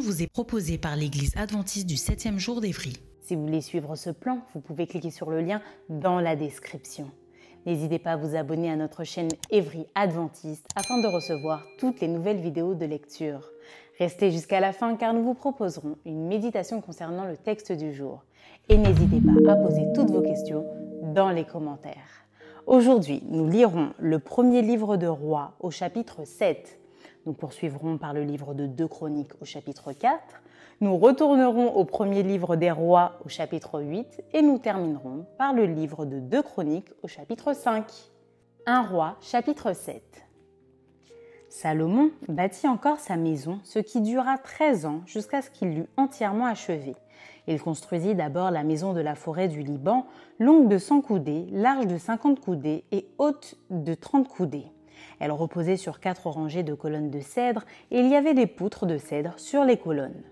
Vous est proposée par l'Église adventiste du 7e jour d'Évry. Si vous voulez suivre ce plan, vous pouvez cliquer sur le lien dans la description. N'hésitez pas à vous abonner à notre chaîne Évry Adventiste afin de recevoir toutes les nouvelles vidéos de lecture. Restez jusqu'à la fin car nous vous proposerons une méditation concernant le texte du jour. Et n'hésitez pas à poser toutes vos questions dans les commentaires. Aujourd'hui, nous lirons le premier livre de Rois au chapitre 7 nous poursuivrons par le livre de 2 Chroniques au chapitre 4. Nous retournerons au premier livre des rois au chapitre 8 et nous terminerons par le livre de 2 Chroniques au chapitre 5. Un roi, chapitre 7. Salomon bâtit encore sa maison, ce qui dura 13 ans jusqu'à ce qu'il l'eût entièrement achevée. Il construisit d'abord la maison de la forêt du Liban, longue de 100 coudées, large de 50 coudées et haute de 30 coudées. Elle reposait sur quatre rangées de colonnes de cèdre et il y avait des poutres de cèdre sur les colonnes.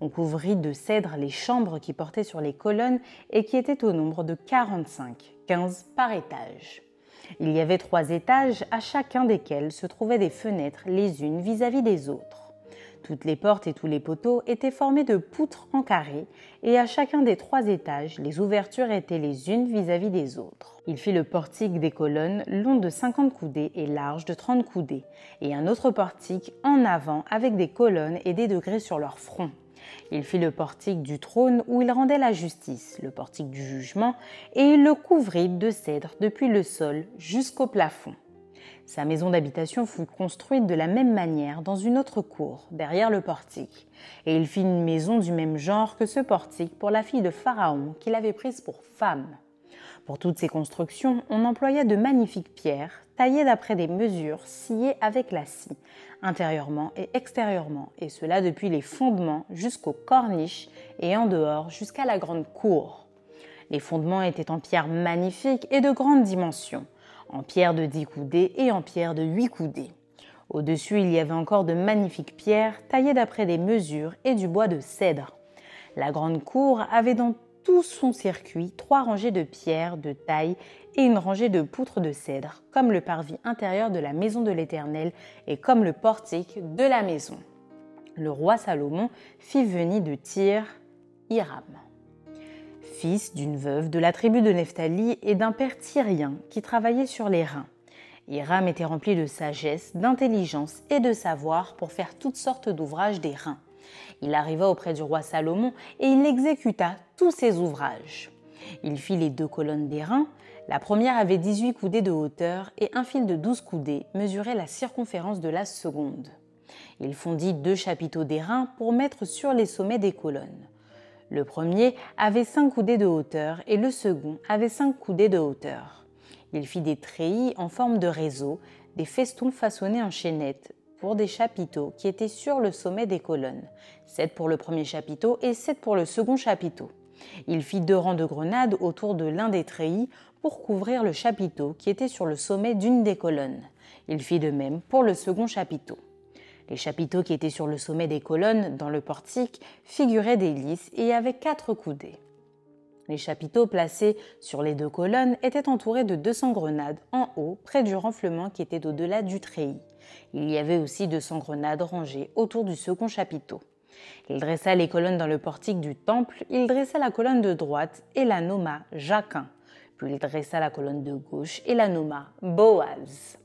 On couvrit de cèdre les chambres qui portaient sur les colonnes et qui étaient au nombre de 45, 15 par étage. Il y avait trois étages à chacun desquels se trouvaient des fenêtres les unes vis-à-vis des autres. Toutes les portes et tous les poteaux étaient formés de poutres en carré, et à chacun des trois étages, les ouvertures étaient les unes vis-à-vis des autres. Il fit le portique des colonnes long de 50 coudées et large de 30 coudées, et un autre portique en avant avec des colonnes et des degrés sur leur front. Il fit le portique du trône où il rendait la justice, le portique du jugement, et il le couvrit de cèdre depuis le sol jusqu'au plafond. Sa maison d'habitation fut construite de la même manière dans une autre cour, derrière le portique, et il fit une maison du même genre que ce portique pour la fille de Pharaon qu'il avait prise pour femme. Pour toutes ces constructions, on employa de magnifiques pierres, taillées d'après des mesures, sciées avec la scie, intérieurement et extérieurement, et cela depuis les fondements jusqu'aux corniches et en dehors jusqu'à la grande cour. Les fondements étaient en pierre magnifique et de grande dimension, en pierre de dix coudées et en pierre de huit coudées. Au-dessus, il y avait encore de magnifiques pierres taillées d'après des mesures et du bois de cèdre. La grande cour avait dans tout son circuit trois rangées de pierres de taille et une rangée de poutres de cèdre, comme le parvis intérieur de la maison de l'Éternel et comme le portique de la maison. Le roi Salomon fit venir de Tyr Hiram fils d'une veuve de la tribu de Nephtali et d'un père tyrien qui travaillait sur les reins. Hiram était rempli de sagesse, d'intelligence et de savoir pour faire toutes sortes d'ouvrages des reins. Il arriva auprès du roi Salomon et il exécuta tous ses ouvrages. Il fit les deux colonnes des reins. La première avait 18 coudées de hauteur et un fil de 12 coudées mesurait la circonférence de la seconde. Il fondit deux chapiteaux d'airain pour mettre sur les sommets des colonnes. Le premier avait cinq coudées de hauteur et le second avait cinq coudées de hauteur. Il fit des treillis en forme de réseau, des festons façonnés en chaînettes pour des chapiteaux qui étaient sur le sommet des colonnes, sept pour le premier chapiteau et sept pour le second chapiteau. Il fit deux rangs de grenades autour de l'un des treillis pour couvrir le chapiteau qui était sur le sommet d'une des colonnes. Il fit de même pour le second chapiteau. Les chapiteaux qui étaient sur le sommet des colonnes dans le portique figuraient des lys et avaient quatre coudées. Les chapiteaux placés sur les deux colonnes étaient entourés de 200 grenades en haut, près du renflement qui était au-delà du treillis. Il y avait aussi 200 grenades rangées autour du second chapiteau. Il dressa les colonnes dans le portique du temple, il dressa la colonne de droite et la nomma Jacquin. Puis il dressa la colonne de gauche et la nomma Boaz.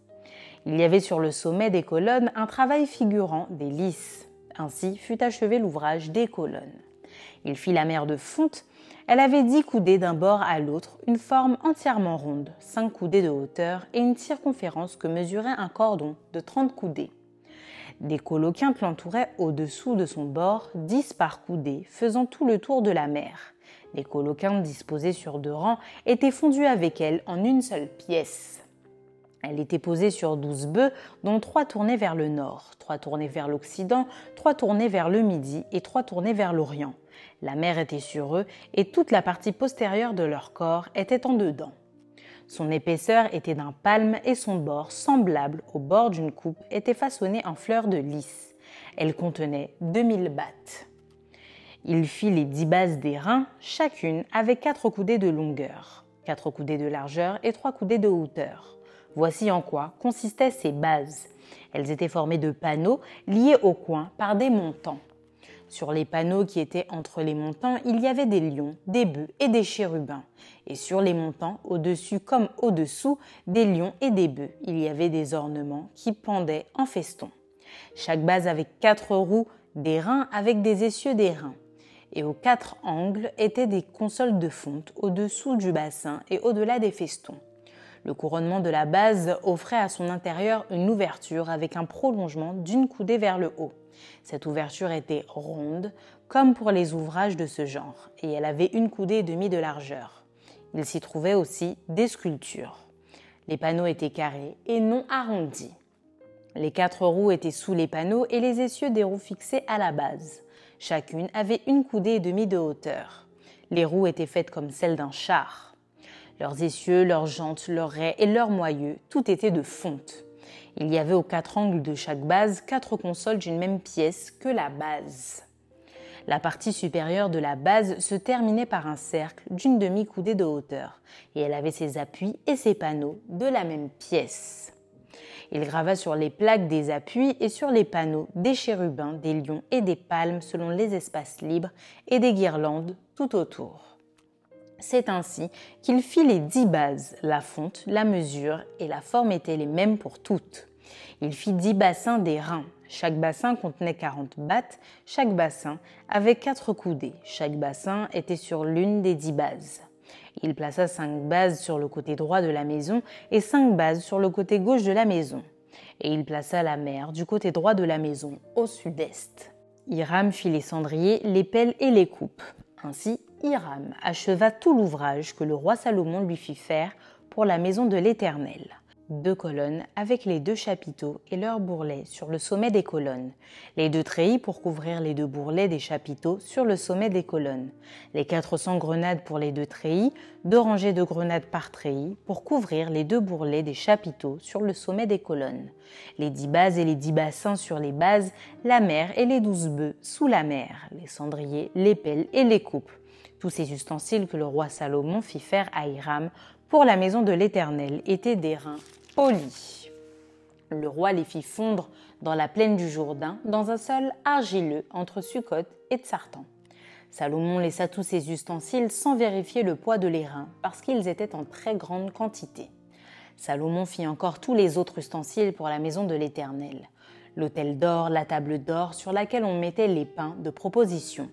Il y avait sur le sommet des colonnes un travail figurant des lys. Ainsi fut achevé l'ouvrage des colonnes. Il fit la mer de fonte, Elle avait dix coudées d'un bord à l'autre, une forme entièrement ronde, cinq coudées de hauteur et une circonférence que mesurait un cordon de 30 coudées. Des coloquins l'entouraient au-dessous de son bord, dix par coudées, faisant tout le tour de la mer. Les coloquins disposés sur deux rangs étaient fondus avec elle en une seule pièce. Elle était posée sur douze bœufs, dont trois tournaient vers le nord, trois tournaient vers l'occident, trois tournaient vers le midi et trois tournaient vers l'orient. La mer était sur eux et toute la partie postérieure de leur corps était en dedans. Son épaisseur était d'un palme et son bord, semblable au bord d'une coupe, était façonné en fleurs de lys. Elle contenait 2000 battes. Il fit les dix bases des reins, chacune avec quatre coudées de longueur, quatre coudées de largeur et trois coudées de hauteur. Voici en quoi consistaient ces bases. Elles étaient formées de panneaux liés au coin par des montants. Sur les panneaux qui étaient entre les montants, il y avait des lions, des bœufs et des chérubins. Et sur les montants, au-dessus comme au-dessous, des lions et des bœufs. Il y avait des ornements qui pendaient en feston. Chaque base avait quatre roues, des reins avec des essieux des reins et aux quatre angles étaient des consoles de fonte au-dessous du bassin et au-delà des festons. Le couronnement de la base offrait à son intérieur une ouverture avec un prolongement d'une coudée vers le haut. Cette ouverture était ronde, comme pour les ouvrages de ce genre, et elle avait une coudée et demie de largeur. Il s'y trouvait aussi des sculptures. Les panneaux étaient carrés et non arrondis. Les quatre roues étaient sous les panneaux et les essieux des roues fixés à la base. Chacune avait une coudée et demie de hauteur. Les roues étaient faites comme celles d'un char. Leurs essieux, leurs jantes, leurs raies et leurs moyeux, tout était de fonte. Il y avait aux quatre angles de chaque base quatre consoles d'une même pièce que la base. La partie supérieure de la base se terminait par un cercle d'une demi-coudée de hauteur, et elle avait ses appuis et ses panneaux de la même pièce. Il grava sur les plaques des appuis et sur les panneaux des chérubins, des lions et des palmes selon les espaces libres et des guirlandes tout autour. C'est ainsi qu'il fit les dix bases. La fonte, la mesure et la forme étaient les mêmes pour toutes. Il fit dix bassins des reins. Chaque bassin contenait 40 battes, chaque bassin avait quatre coudées. Chaque bassin était sur l'une des dix bases. Il plaça cinq bases sur le côté droit de la maison et cinq bases sur le côté gauche de la maison. Et il plaça la mer du côté droit de la maison, au sud-est. Hiram fit les cendriers, les pelles et les coupes. Ainsi, Hiram acheva tout l'ouvrage que le roi Salomon lui fit faire pour la maison de l'Éternel deux colonnes avec les deux chapiteaux et leurs bourrelets sur le sommet des colonnes, les deux treillis pour couvrir les deux bourrelets des chapiteaux sur le sommet des colonnes, les 400 grenades pour les deux treillis, deux rangées de grenades par treillis pour couvrir les deux bourrelets des chapiteaux sur le sommet des colonnes, les dix bases et les dix bassins sur les bases, la mer et les douze bœufs sous la mer, les cendriers, les pelles et les coupes, tous ces ustensiles que le roi Salomon fit faire à Hiram pour la maison de l'Éternel étaient des reins le roi les fit fondre dans la plaine du Jourdain, dans un sol argileux entre Sukkot et Tsartan. Salomon laissa tous ses ustensiles sans vérifier le poids de l'airain, parce qu'ils étaient en très grande quantité. Salomon fit encore tous les autres ustensiles pour la maison de l'Éternel. L'autel d'or, la table d'or sur laquelle on mettait les pains de proposition,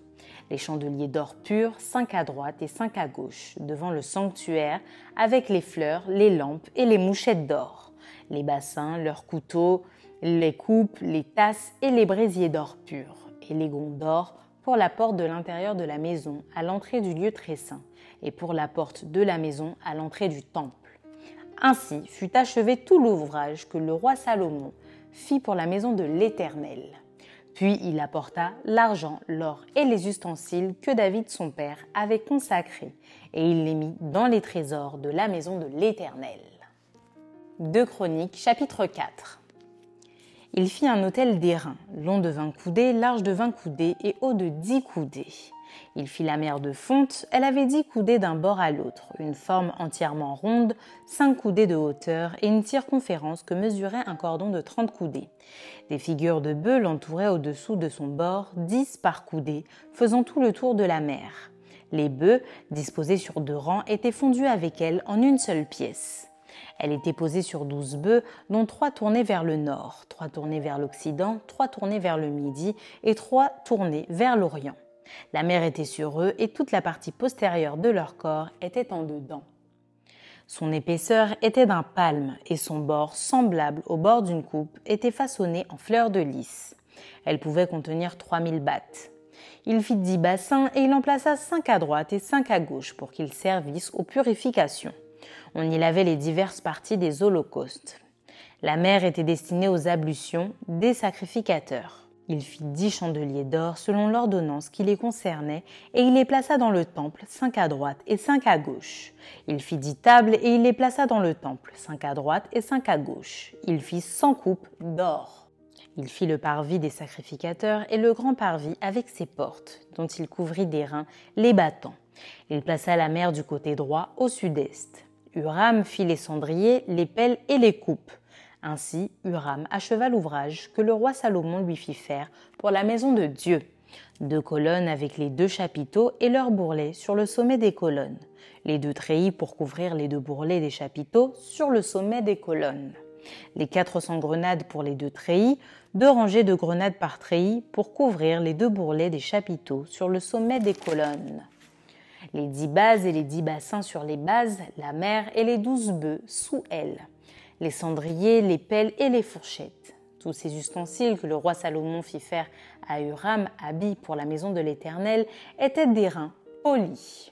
les chandeliers d'or pur, cinq à droite et cinq à gauche, devant le sanctuaire, avec les fleurs, les lampes et les mouchettes d'or, les bassins, leurs couteaux, les coupes, les tasses et les brésiers d'or pur, et les gonds d'or pour la porte de l'intérieur de la maison à l'entrée du lieu très saint, et pour la porte de la maison à l'entrée du temple. Ainsi fut achevé tout l'ouvrage que le roi Salomon fit pour la maison de l'Éternel. Puis il apporta l'argent, l'or et les ustensiles que David son père avait consacrés, et il les mit dans les trésors de la maison de l'Éternel. 2 Chroniques chapitre 4 Il fit un autel d'airain, long de vingt coudées, large de vingt coudées et haut de dix coudées. Il fit la mer de fonte, elle avait dix coudées d'un bord à l'autre, une forme entièrement ronde, cinq coudées de hauteur et une circonférence que mesurait un cordon de trente coudées. Des figures de bœufs l'entouraient au-dessous de son bord, dix par coudée, faisant tout le tour de la mer. Les bœufs, disposés sur deux rangs, étaient fondus avec elle en une seule pièce. Elle était posée sur douze bœufs, dont trois tournaient vers le nord, trois tournés vers l'occident, trois tournés vers le midi et trois tournés vers l'orient. La mer était sur eux et toute la partie postérieure de leur corps était en dedans. Son épaisseur était d'un palme et son bord, semblable au bord d'une coupe, était façonné en fleurs de lys. Elle pouvait contenir 3000 battes. Il fit dix bassins et il en plaça cinq à droite et cinq à gauche pour qu'ils servissent aux purifications. On y lavait les diverses parties des holocaustes. La mer était destinée aux ablutions des sacrificateurs. Il fit dix chandeliers d'or selon l'ordonnance qui les concernait, et il les plaça dans le temple, cinq à droite et cinq à gauche. Il fit dix tables, et il les plaça dans le temple, cinq à droite et cinq à gauche. Il fit cent coupes d'or. Il fit le parvis des sacrificateurs et le grand parvis avec ses portes, dont il couvrit d'airain les battants. Il plaça la mer du côté droit au sud-est. Uram fit les cendriers, les pelles et les coupes. Ainsi, Uram acheva l'ouvrage que le roi Salomon lui fit faire pour la maison de Dieu. Deux colonnes avec les deux chapiteaux et leurs bourrelets sur le sommet des colonnes. Les deux treillis pour couvrir les deux bourrelets des chapiteaux sur le sommet des colonnes. Les 400 grenades pour les deux treillis, deux rangées de grenades par treillis pour couvrir les deux bourrelets des chapiteaux sur le sommet des colonnes. Les dix bases et les dix bassins sur les bases, la mer et les douze bœufs sous elles les cendriers, les pelles et les fourchettes. Tous ces ustensiles que le roi Salomon fit faire à Uram, habit pour la maison de l'Éternel, étaient d'airain polis.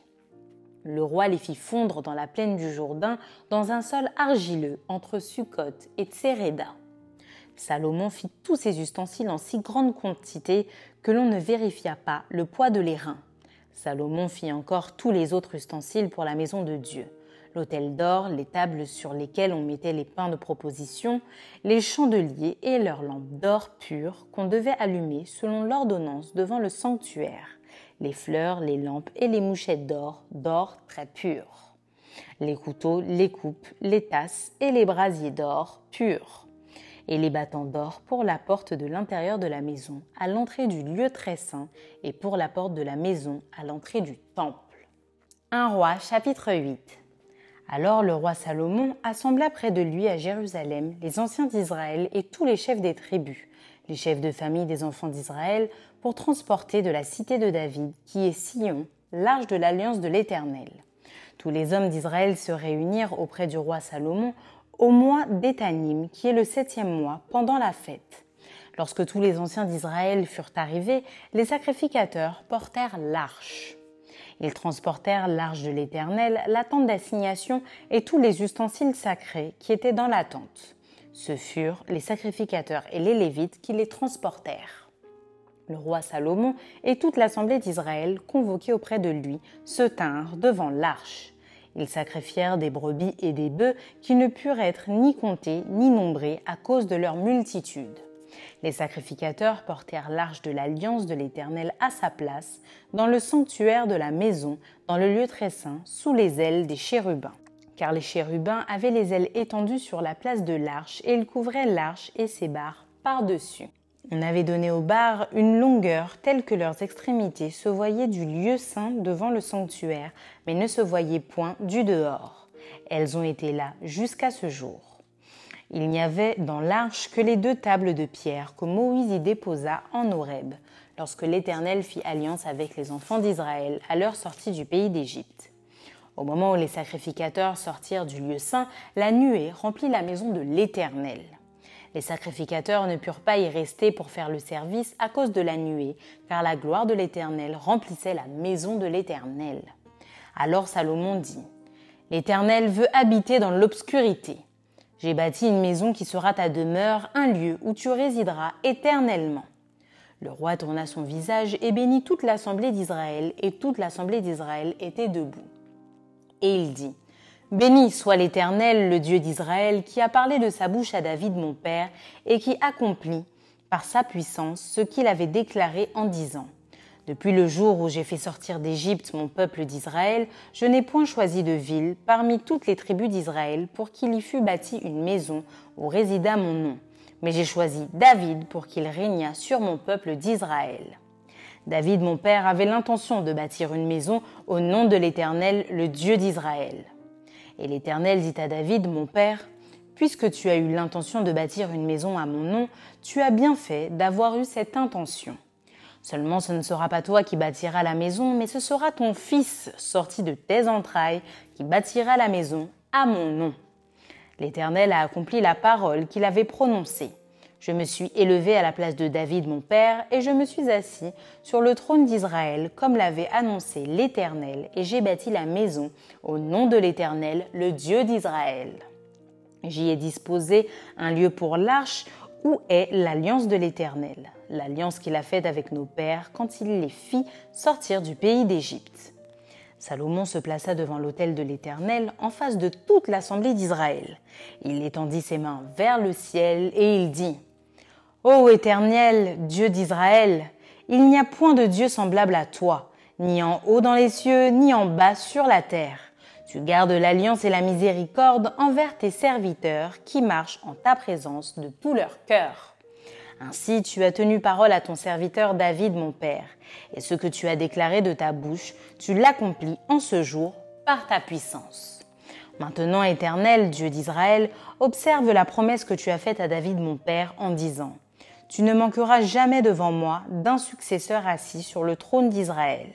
Le roi les fit fondre dans la plaine du Jourdain, dans un sol argileux, entre Sukkot et Tsereda. Salomon fit tous ces ustensiles en si grande quantité que l'on ne vérifia pas le poids de l'airain. Salomon fit encore tous les autres ustensiles pour la maison de Dieu l'autel d'or, les tables sur lesquelles on mettait les pains de proposition, les chandeliers et leurs lampes d'or pur qu'on devait allumer selon l'ordonnance devant le sanctuaire, les fleurs, les lampes et les mouchettes d'or, d'or très pur, les couteaux, les coupes, les tasses et les brasiers d'or purs, et les battants d'or pour la porte de l'intérieur de la maison, à l'entrée du lieu très saint, et pour la porte de la maison, à l'entrée du temple. Un roi chapitre 8 alors le roi Salomon assembla près de lui à Jérusalem les anciens d'Israël et tous les chefs des tribus, les chefs de famille des enfants d'Israël, pour transporter de la cité de David, qui est Sion, l'arche de l'alliance de l'Éternel. Tous les hommes d'Israël se réunirent auprès du roi Salomon au mois d'Étanim, qui est le septième mois, pendant la fête. Lorsque tous les anciens d'Israël furent arrivés, les sacrificateurs portèrent l'arche. Ils transportèrent l'arche de l'Éternel, la tente d'assignation et tous les ustensiles sacrés qui étaient dans la tente. Ce furent les sacrificateurs et les Lévites qui les transportèrent. Le roi Salomon et toute l'assemblée d'Israël, convoqués auprès de lui, se tinrent devant l'arche. Ils sacrifièrent des brebis et des bœufs qui ne purent être ni comptés ni nombrés à cause de leur multitude. Les sacrificateurs portèrent l'arche de l'alliance de l'Éternel à sa place, dans le sanctuaire de la maison, dans le lieu très saint, sous les ailes des chérubins. Car les chérubins avaient les ailes étendues sur la place de l'arche, et ils couvraient l'arche et ses barres par-dessus. On avait donné aux barres une longueur telle que leurs extrémités se voyaient du lieu saint devant le sanctuaire, mais ne se voyaient point du dehors. Elles ont été là jusqu'à ce jour. Il n'y avait dans l'arche que les deux tables de pierre que Moïse y déposa en Horeb, lorsque l'Éternel fit alliance avec les enfants d'Israël à leur sortie du pays d'Égypte. Au moment où les sacrificateurs sortirent du lieu saint, la nuée remplit la maison de l'Éternel. Les sacrificateurs ne purent pas y rester pour faire le service à cause de la nuée, car la gloire de l'Éternel remplissait la maison de l'Éternel. Alors Salomon dit, L'Éternel veut habiter dans l'obscurité. J'ai bâti une maison qui sera ta demeure, un lieu où tu résideras éternellement. Le roi tourna son visage et bénit toute l'assemblée d'Israël, et toute l'assemblée d'Israël était debout. Et il dit, Béni soit l'Éternel, le Dieu d'Israël, qui a parlé de sa bouche à David mon père, et qui accomplit par sa puissance ce qu'il avait déclaré en disant, depuis le jour où j'ai fait sortir d'Égypte mon peuple d'Israël, je n'ai point choisi de ville parmi toutes les tribus d'Israël pour qu'il y fût bâti une maison où résida mon nom. Mais j'ai choisi David pour qu'il régnât sur mon peuple d'Israël. David, mon père, avait l'intention de bâtir une maison au nom de l'Éternel, le Dieu d'Israël. Et l'Éternel dit à David, mon père, Puisque tu as eu l'intention de bâtir une maison à mon nom, tu as bien fait d'avoir eu cette intention. Seulement ce ne sera pas toi qui bâtiras la maison, mais ce sera ton fils, sorti de tes entrailles, qui bâtira la maison à mon nom. L'Éternel a accompli la parole qu'il avait prononcée. Je me suis élevé à la place de David mon père, et je me suis assis sur le trône d'Israël, comme l'avait annoncé l'Éternel, et j'ai bâti la maison au nom de l'Éternel, le Dieu d'Israël. J'y ai disposé un lieu pour l'arche où est l'alliance de l'Éternel, l'alliance qu'il a faite avec nos pères quand il les fit sortir du pays d'Égypte. Salomon se plaça devant l'autel de l'Éternel en face de toute l'assemblée d'Israël. Il étendit ses mains vers le ciel et il dit Ô Éternel, Dieu d'Israël, il n'y a point de Dieu semblable à toi, ni en haut dans les cieux, ni en bas sur la terre. Tu gardes l'alliance et la miséricorde envers tes serviteurs qui marchent en ta présence de tout leur cœur. Ainsi tu as tenu parole à ton serviteur David mon père, et ce que tu as déclaré de ta bouche, tu l'accomplis en ce jour par ta puissance. Maintenant, Éternel, Dieu d'Israël, observe la promesse que tu as faite à David mon père en disant Tu ne manqueras jamais devant moi d'un successeur assis sur le trône d'Israël,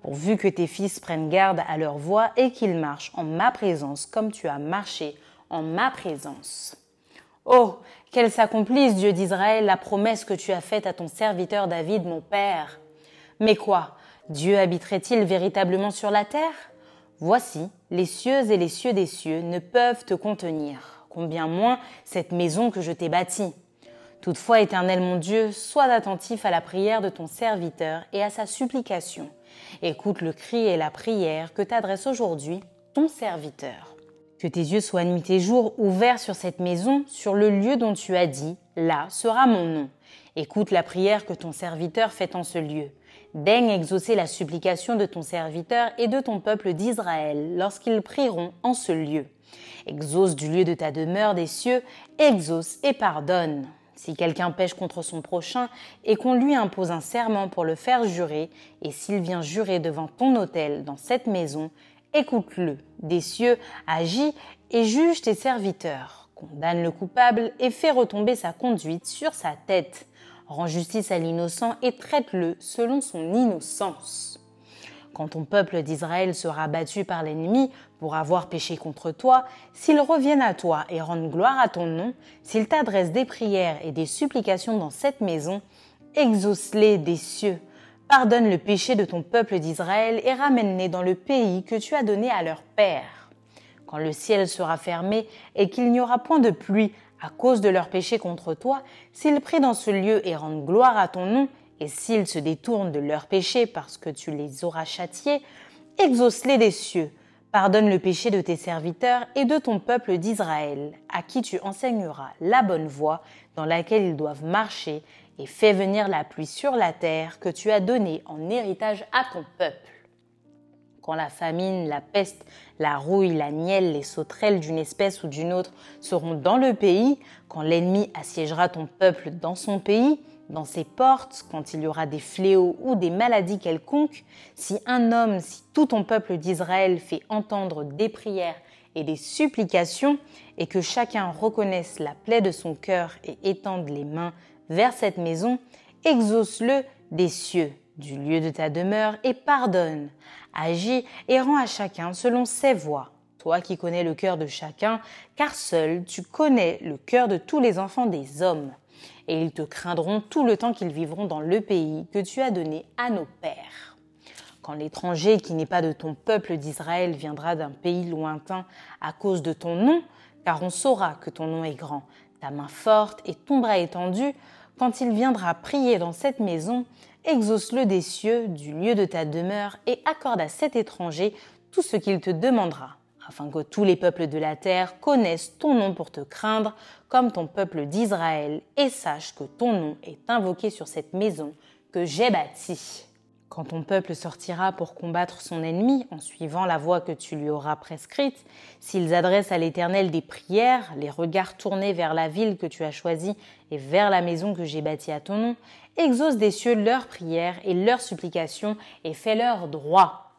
pourvu que tes fils prennent garde à leur voix et qu'ils marchent en ma présence comme tu as marché en ma présence. Oh, qu'elle s'accomplisse, Dieu d'Israël, la promesse que tu as faite à ton serviteur David, mon père. Mais quoi? Dieu habiterait-il véritablement sur la terre? Voici, les cieux et les cieux des cieux ne peuvent te contenir, combien moins cette maison que je t'ai bâtie. Toutefois, Éternel mon Dieu, sois attentif à la prière de ton serviteur et à sa supplication. Écoute le cri et la prière que t'adresse aujourd'hui ton serviteur. Que tes yeux soient nuit et jour ouverts sur cette maison, sur le lieu dont tu as dit, là sera mon nom. Écoute la prière que ton serviteur fait en ce lieu. Daigne exaucer la supplication de ton serviteur et de ton peuple d'Israël lorsqu'ils prieront en ce lieu. Exauce du lieu de ta demeure des cieux, exauce et pardonne. Si quelqu'un pêche contre son prochain et qu'on lui impose un serment pour le faire jurer, et s'il vient jurer devant ton autel dans cette maison, écoute-le, des cieux, agis et juge tes serviteurs, condamne le coupable et fais retomber sa conduite sur sa tête, rends justice à l'innocent et traite-le selon son innocence. Quand ton peuple d'Israël sera battu par l'ennemi pour avoir péché contre toi, s'ils reviennent à toi et rendent gloire à ton nom, s'ils t'adressent des prières et des supplications dans cette maison, exauce-les des cieux, Pardonne le péché de ton peuple d'Israël et ramène-les dans le pays que tu as donné à leur père. Quand le ciel sera fermé et qu'il n'y aura point de pluie à cause de leur péché contre toi, s'ils prient dans ce lieu et rendent gloire à ton nom, et s'ils se détournent de leur péché parce que tu les auras châtiés, exauce-les des cieux, pardonne le péché de tes serviteurs et de ton peuple d'Israël, à qui tu enseigneras la bonne voie dans laquelle ils doivent marcher, et fais venir la pluie sur la terre que tu as donnée en héritage à ton peuple. Quand la famine, la peste, la rouille, la nielle, les sauterelles d'une espèce ou d'une autre seront dans le pays, quand l'ennemi assiégera ton peuple dans son pays, dans ses portes, quand il y aura des fléaux ou des maladies quelconques, si un homme, si tout ton peuple d'Israël fait entendre des prières et des supplications, et que chacun reconnaisse la plaie de son cœur et étende les mains vers cette maison, exauce-le des cieux, du lieu de ta demeure, et pardonne. Agis et rends à chacun selon ses voies. Toi qui connais le cœur de chacun, car seul tu connais le cœur de tous les enfants des hommes. Et ils te craindront tout le temps qu'ils vivront dans le pays que tu as donné à nos pères. Quand l'étranger qui n'est pas de ton peuple d'Israël viendra d'un pays lointain à cause de ton nom, car on saura que ton nom est grand, ta main forte et ton bras étendu, quand il viendra prier dans cette maison, exauce-le des cieux, du lieu de ta demeure, et accorde à cet étranger tout ce qu'il te demandera, afin que tous les peuples de la terre connaissent ton nom pour te craindre, comme ton peuple d'Israël, et sache que ton nom est invoqué sur cette maison que j'ai bâtie. Quand ton peuple sortira pour combattre son ennemi en suivant la voie que tu lui auras prescrite, s'ils adressent à l'Éternel des prières, les regards tournés vers la ville que tu as choisie et vers la maison que j'ai bâtie à ton nom, exauce des cieux leurs prières et leurs supplications et fais-leur droit.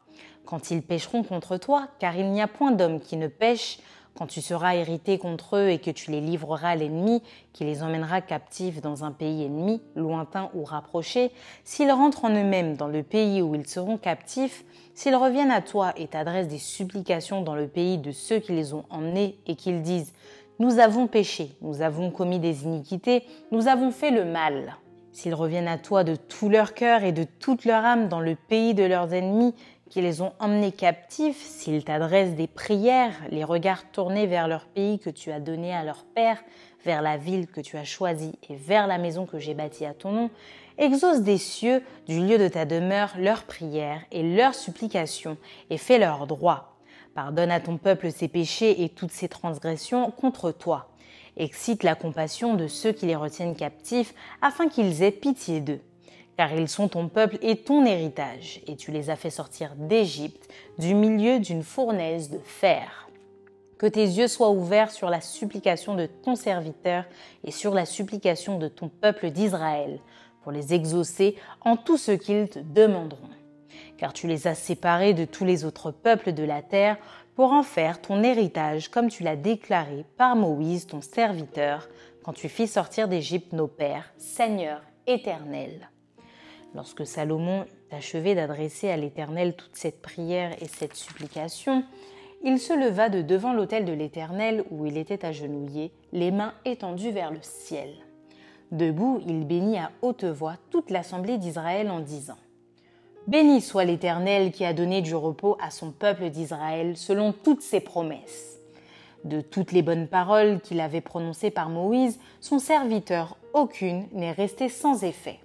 Quand ils pécheront contre toi, car il n'y a point d'homme qui ne pêche, Quand tu seras irrité contre eux et que tu les livreras à l'ennemi, qui les emmènera captifs dans un pays ennemi, lointain ou rapproché, s'ils rentrent en eux-mêmes dans le pays où ils seront captifs, s'ils reviennent à toi et t'adressent des supplications dans le pays de ceux qui les ont emmenés et qu'ils disent Nous avons péché, nous avons commis des iniquités, nous avons fait le mal. S'ils reviennent à toi de tout leur cœur et de toute leur âme dans le pays de leurs ennemis, qui les ont emmenés captifs, s'ils t'adressent des prières, les regards tournés vers leur pays que tu as donné à leur père, vers la ville que tu as choisie et vers la maison que j'ai bâtie à ton nom, exauce des cieux, du lieu de ta demeure, leurs prières et leurs supplications, et fais leur droit. Pardonne à ton peuple ses péchés et toutes ses transgressions contre toi. Excite la compassion de ceux qui les retiennent captifs, afin qu'ils aient pitié d'eux car ils sont ton peuple et ton héritage, et tu les as fait sortir d'Égypte, du milieu d'une fournaise de fer. Que tes yeux soient ouverts sur la supplication de ton serviteur et sur la supplication de ton peuple d'Israël, pour les exaucer en tout ce qu'ils te demanderont. Car tu les as séparés de tous les autres peuples de la terre pour en faire ton héritage, comme tu l'as déclaré par Moïse, ton serviteur, quand tu fis sortir d'Égypte nos pères, Seigneur éternel. Lorsque Salomon achevé d'adresser à l'Éternel toute cette prière et cette supplication, il se leva de devant l'autel de l'Éternel où il était agenouillé, les mains étendues vers le ciel. Debout, il bénit à haute voix toute l'assemblée d'Israël en disant Béni soit l'Éternel qui a donné du repos à son peuple d'Israël selon toutes ses promesses. De toutes les bonnes paroles qu'il avait prononcées par Moïse, son serviteur, aucune n'est restée sans effet.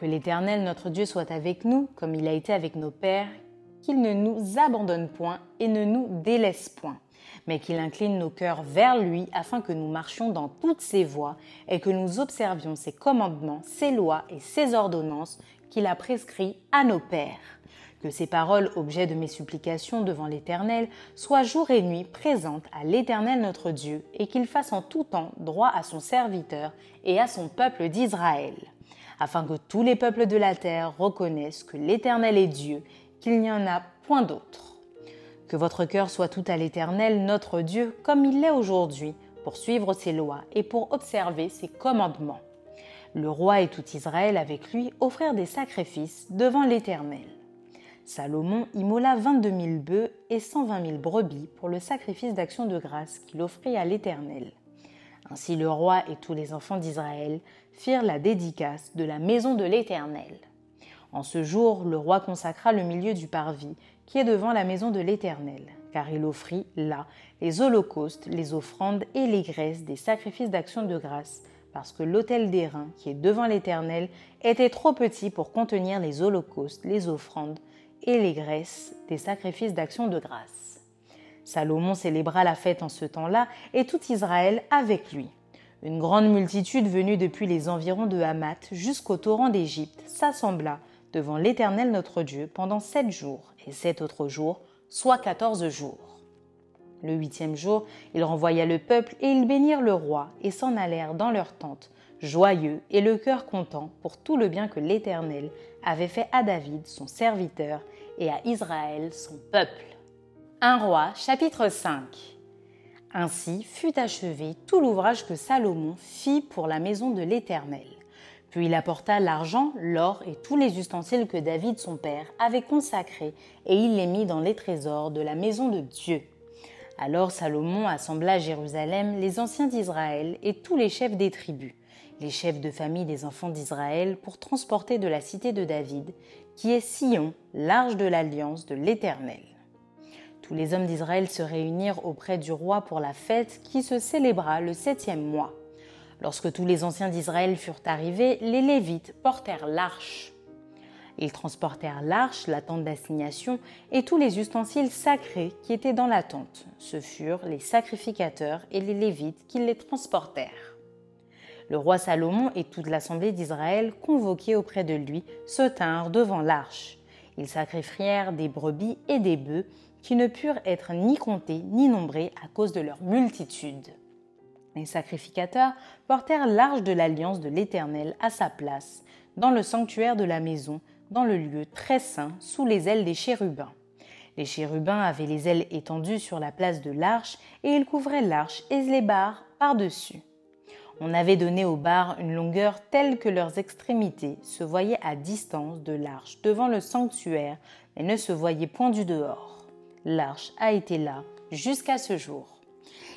Que l'Éternel notre Dieu soit avec nous, comme il a été avec nos pères, qu'il ne nous abandonne point et ne nous délaisse point, mais qu'il incline nos cœurs vers lui afin que nous marchions dans toutes ses voies et que nous observions ses commandements, ses lois et ses ordonnances qu'il a prescrits à nos pères. Que ces paroles, objet de mes supplications devant l'Éternel, soient jour et nuit présentes à l'Éternel notre Dieu, et qu'il fasse en tout temps droit à son serviteur et à son peuple d'Israël afin que tous les peuples de la terre reconnaissent que l'Éternel est Dieu, qu'il n'y en a point d'autre. Que votre cœur soit tout à l'Éternel, notre Dieu, comme il l'est aujourd'hui, pour suivre ses lois et pour observer ses commandements. Le roi et tout Israël avec lui offrirent des sacrifices devant l'Éternel. Salomon immola 22 000 bœufs et 120 000 brebis pour le sacrifice d'action de grâce qu'il offrit à l'Éternel. Ainsi le roi et tous les enfants d'Israël firent la dédicace de la maison de l'Éternel. En ce jour, le roi consacra le milieu du parvis qui est devant la maison de l'Éternel, car il offrit là les holocaustes, les offrandes et les graisses des sacrifices d'action de grâce, parce que l'autel d'airain qui est devant l'Éternel était trop petit pour contenir les holocaustes, les offrandes et les graisses des sacrifices d'action de grâce. Salomon célébra la fête en ce temps-là et tout Israël avec lui. Une grande multitude venue depuis les environs de Hamath jusqu'au torrent d'Égypte s'assembla devant l'Éternel notre Dieu pendant sept jours et sept autres jours, soit quatorze jours. Le huitième jour, il renvoya le peuple et ils bénirent le roi et s'en allèrent dans leur tente, joyeux et le cœur content pour tout le bien que l'Éternel avait fait à David, son serviteur, et à Israël, son peuple. 1 roi chapitre 5 Ainsi fut achevé tout l'ouvrage que Salomon fit pour la maison de l'Éternel. Puis il apporta l'argent, l'or et tous les ustensiles que David son père avait consacrés, et il les mit dans les trésors de la maison de Dieu. Alors Salomon assembla à Jérusalem les anciens d'Israël et tous les chefs des tribus, les chefs de famille des enfants d'Israël, pour transporter de la cité de David, qui est Sion, l'arche de l'alliance de l'Éternel. Les hommes d'Israël se réunirent auprès du roi pour la fête qui se célébra le septième mois. Lorsque tous les anciens d'Israël furent arrivés, les Lévites portèrent l'arche. Ils transportèrent l'arche, la tente d'assignation et tous les ustensiles sacrés qui étaient dans la tente. Ce furent les sacrificateurs et les Lévites qui les transportèrent. Le roi Salomon et toute l'assemblée d'Israël, convoqués auprès de lui, se tinrent devant l'arche. Ils sacrifièrent des brebis et des bœufs qui ne purent être ni comptés ni nombrés à cause de leur multitude. Les sacrificateurs portèrent l'arche de l'alliance de l'Éternel à sa place, dans le sanctuaire de la maison, dans le lieu très saint, sous les ailes des chérubins. Les chérubins avaient les ailes étendues sur la place de l'arche et ils couvraient l'arche et les barres par-dessus. On avait donné aux barres une longueur telle que leurs extrémités se voyaient à distance de l'arche devant le sanctuaire, mais ne se voyaient point du dehors. L'arche a été là jusqu'à ce jour.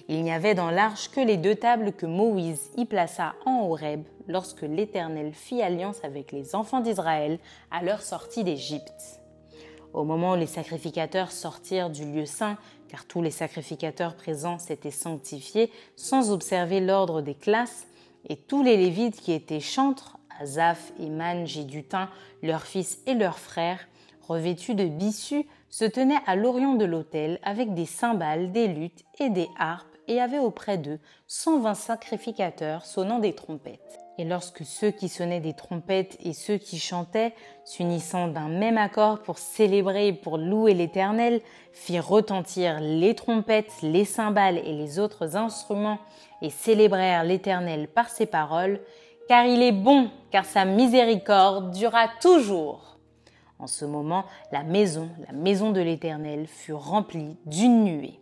Il n'y avait dans l'arche que les deux tables que Moïse y plaça en Horeb lorsque l'Éternel fit alliance avec les enfants d'Israël à leur sortie d'Égypte. Au moment où les sacrificateurs sortirent du lieu saint, car tous les sacrificateurs présents s'étaient sanctifiés sans observer l'ordre des classes, et tous les Lévites qui étaient chantres, Azaph, Iman, Gédutin, leurs fils et leurs frères, revêtus de bissus, se tenaient à l'orient de l'autel avec des cymbales, des luttes et des harpes, et avaient auprès d'eux 120 sacrificateurs sonnant des trompettes. Et lorsque ceux qui sonnaient des trompettes et ceux qui chantaient, s'unissant d'un même accord pour célébrer et pour louer l'Éternel, firent retentir les trompettes, les cymbales et les autres instruments, et célébrèrent l'Éternel par ses paroles, car il est bon, car sa miséricorde durera toujours. En ce moment, la maison, la maison de l'Éternel, fut remplie d'une nuée.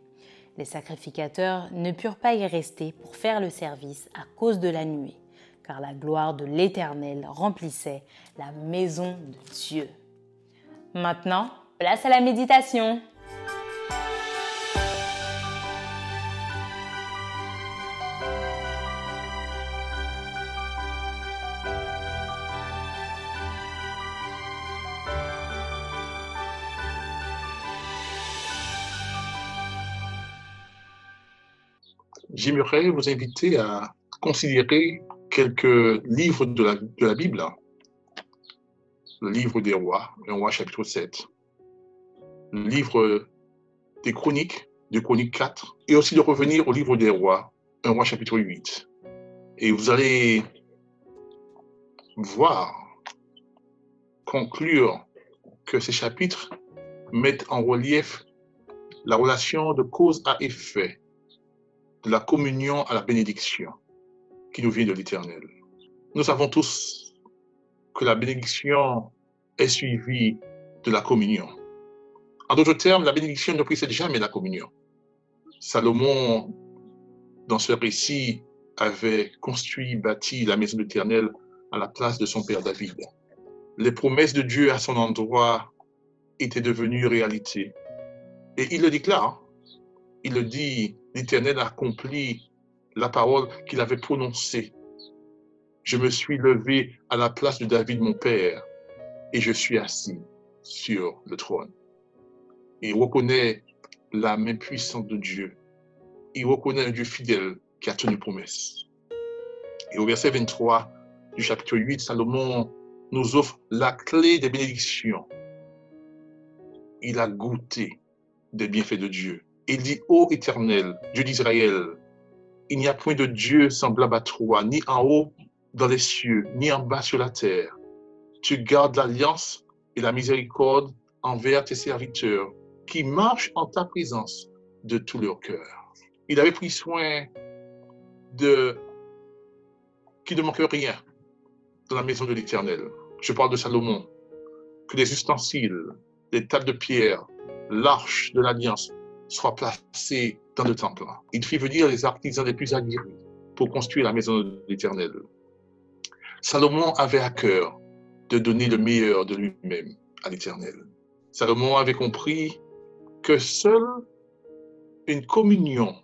Les sacrificateurs ne purent pas y rester pour faire le service à cause de la nuée car la gloire de l'Éternel remplissait la maison de Dieu. Maintenant, place à la méditation. J'aimerais vous inviter à considérer quelques livres de la, Bible. Le livre des rois, un roi chapitre 7. Le livre des chroniques, de chroniques 4. Et aussi de revenir au livre des rois, un roi chapitre 8. Et vous allez voir, conclure que ces chapitres mettent en relief la relation de cause à effet de la communion à la bénédiction qui nous vient de l'Éternel. Nous savons tous que la bénédiction est suivie de la communion. En d'autres termes, la bénédiction ne précède jamais la communion. Salomon, dans ce récit, avait construit, bâti la maison de l'Éternel à la place de son père David. Les promesses de Dieu à son endroit étaient devenues réalité. Et il le déclare. Il le dit, l'Éternel accomplit la parole qu'il avait prononcée. Je me suis levé à la place de David, mon père, et je suis assis sur le trône. Il reconnaît la main puissante de Dieu. Il reconnaît un Dieu fidèle qui a tenu promesse. Et au verset 23 du chapitre 8, Salomon nous offre la clé des bénédictions. Il a goûté des bienfaits de Dieu. Il dit, Ô éternel, Dieu d'Israël, il n'y a point de Dieu semblable à toi, ni en haut dans les cieux, ni en bas sur la terre. Tu gardes l'alliance et la miséricorde envers tes serviteurs qui marchent en ta présence de tout leur cœur. Il avait pris soin de qu'il ne manque rien dans la maison de l'Éternel. Je parle de Salomon, que les ustensiles, les tables de pierre, l'arche de l'alliance soient placés dans le temple. Il fit venir les artisans les plus aguerris pour construire la maison de l'Éternel. Salomon avait à cœur de donner le meilleur de lui-même à l'Éternel. Salomon avait compris que seule une communion,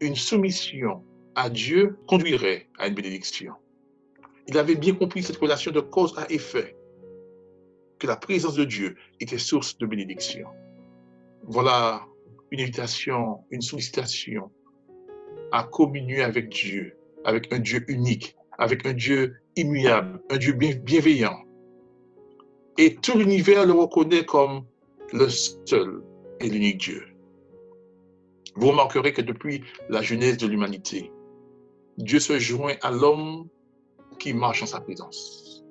une soumission à Dieu conduirait à une bénédiction. Il avait bien compris cette relation de cause à effet, que la présence de Dieu était source de bénédiction. Voilà une invitation, une sollicitation à communier avec Dieu, avec un Dieu unique, avec un Dieu immuable, un Dieu bienveillant. Et tout l'univers le reconnaît comme le seul et l'unique Dieu. Vous remarquerez que depuis la genèse de l'humanité, Dieu se joint à l'homme qui marche en sa présence.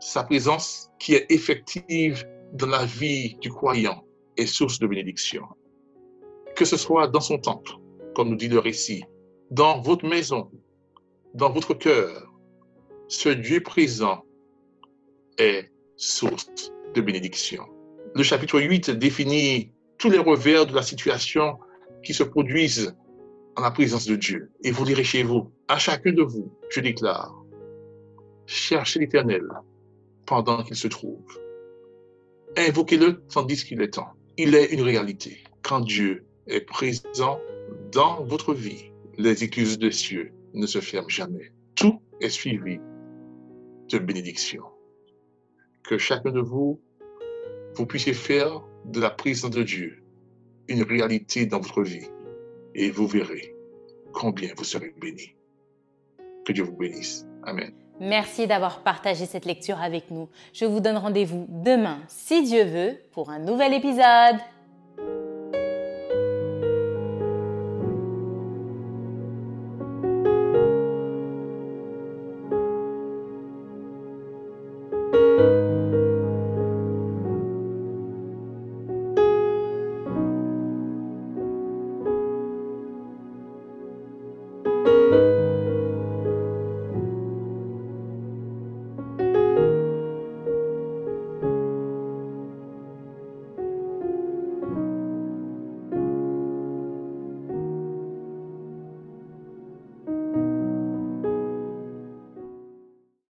Sa présence qui est effective dans la vie du croyant, source de bénédiction. Que ce soit dans son temple, comme nous dit le récit, dans votre maison, dans votre cœur, ce Dieu présent est source de bénédiction. Le chapitre 8 définit tous les revers de la situation qui se produisent en la présence de Dieu. Et vous direz chez vous, à chacun de vous, je déclare, cherchez l'Éternel pendant qu'il se trouve. Invoquez-le tandis qu'il est temps. Il est une réalité. Quand Dieu est présent dans votre vie, les écluses des cieux ne se ferment jamais. Tout est suivi de bénédiction. Que chacun de vous, vous puissiez faire de la présence de Dieu une réalité dans votre vie et vous verrez combien vous serez bénis. Que Dieu vous bénisse. Amen. Merci d'avoir partagé cette lecture avec nous. Je vous donne rendez-vous demain, si Dieu veut, pour un nouvel épisode.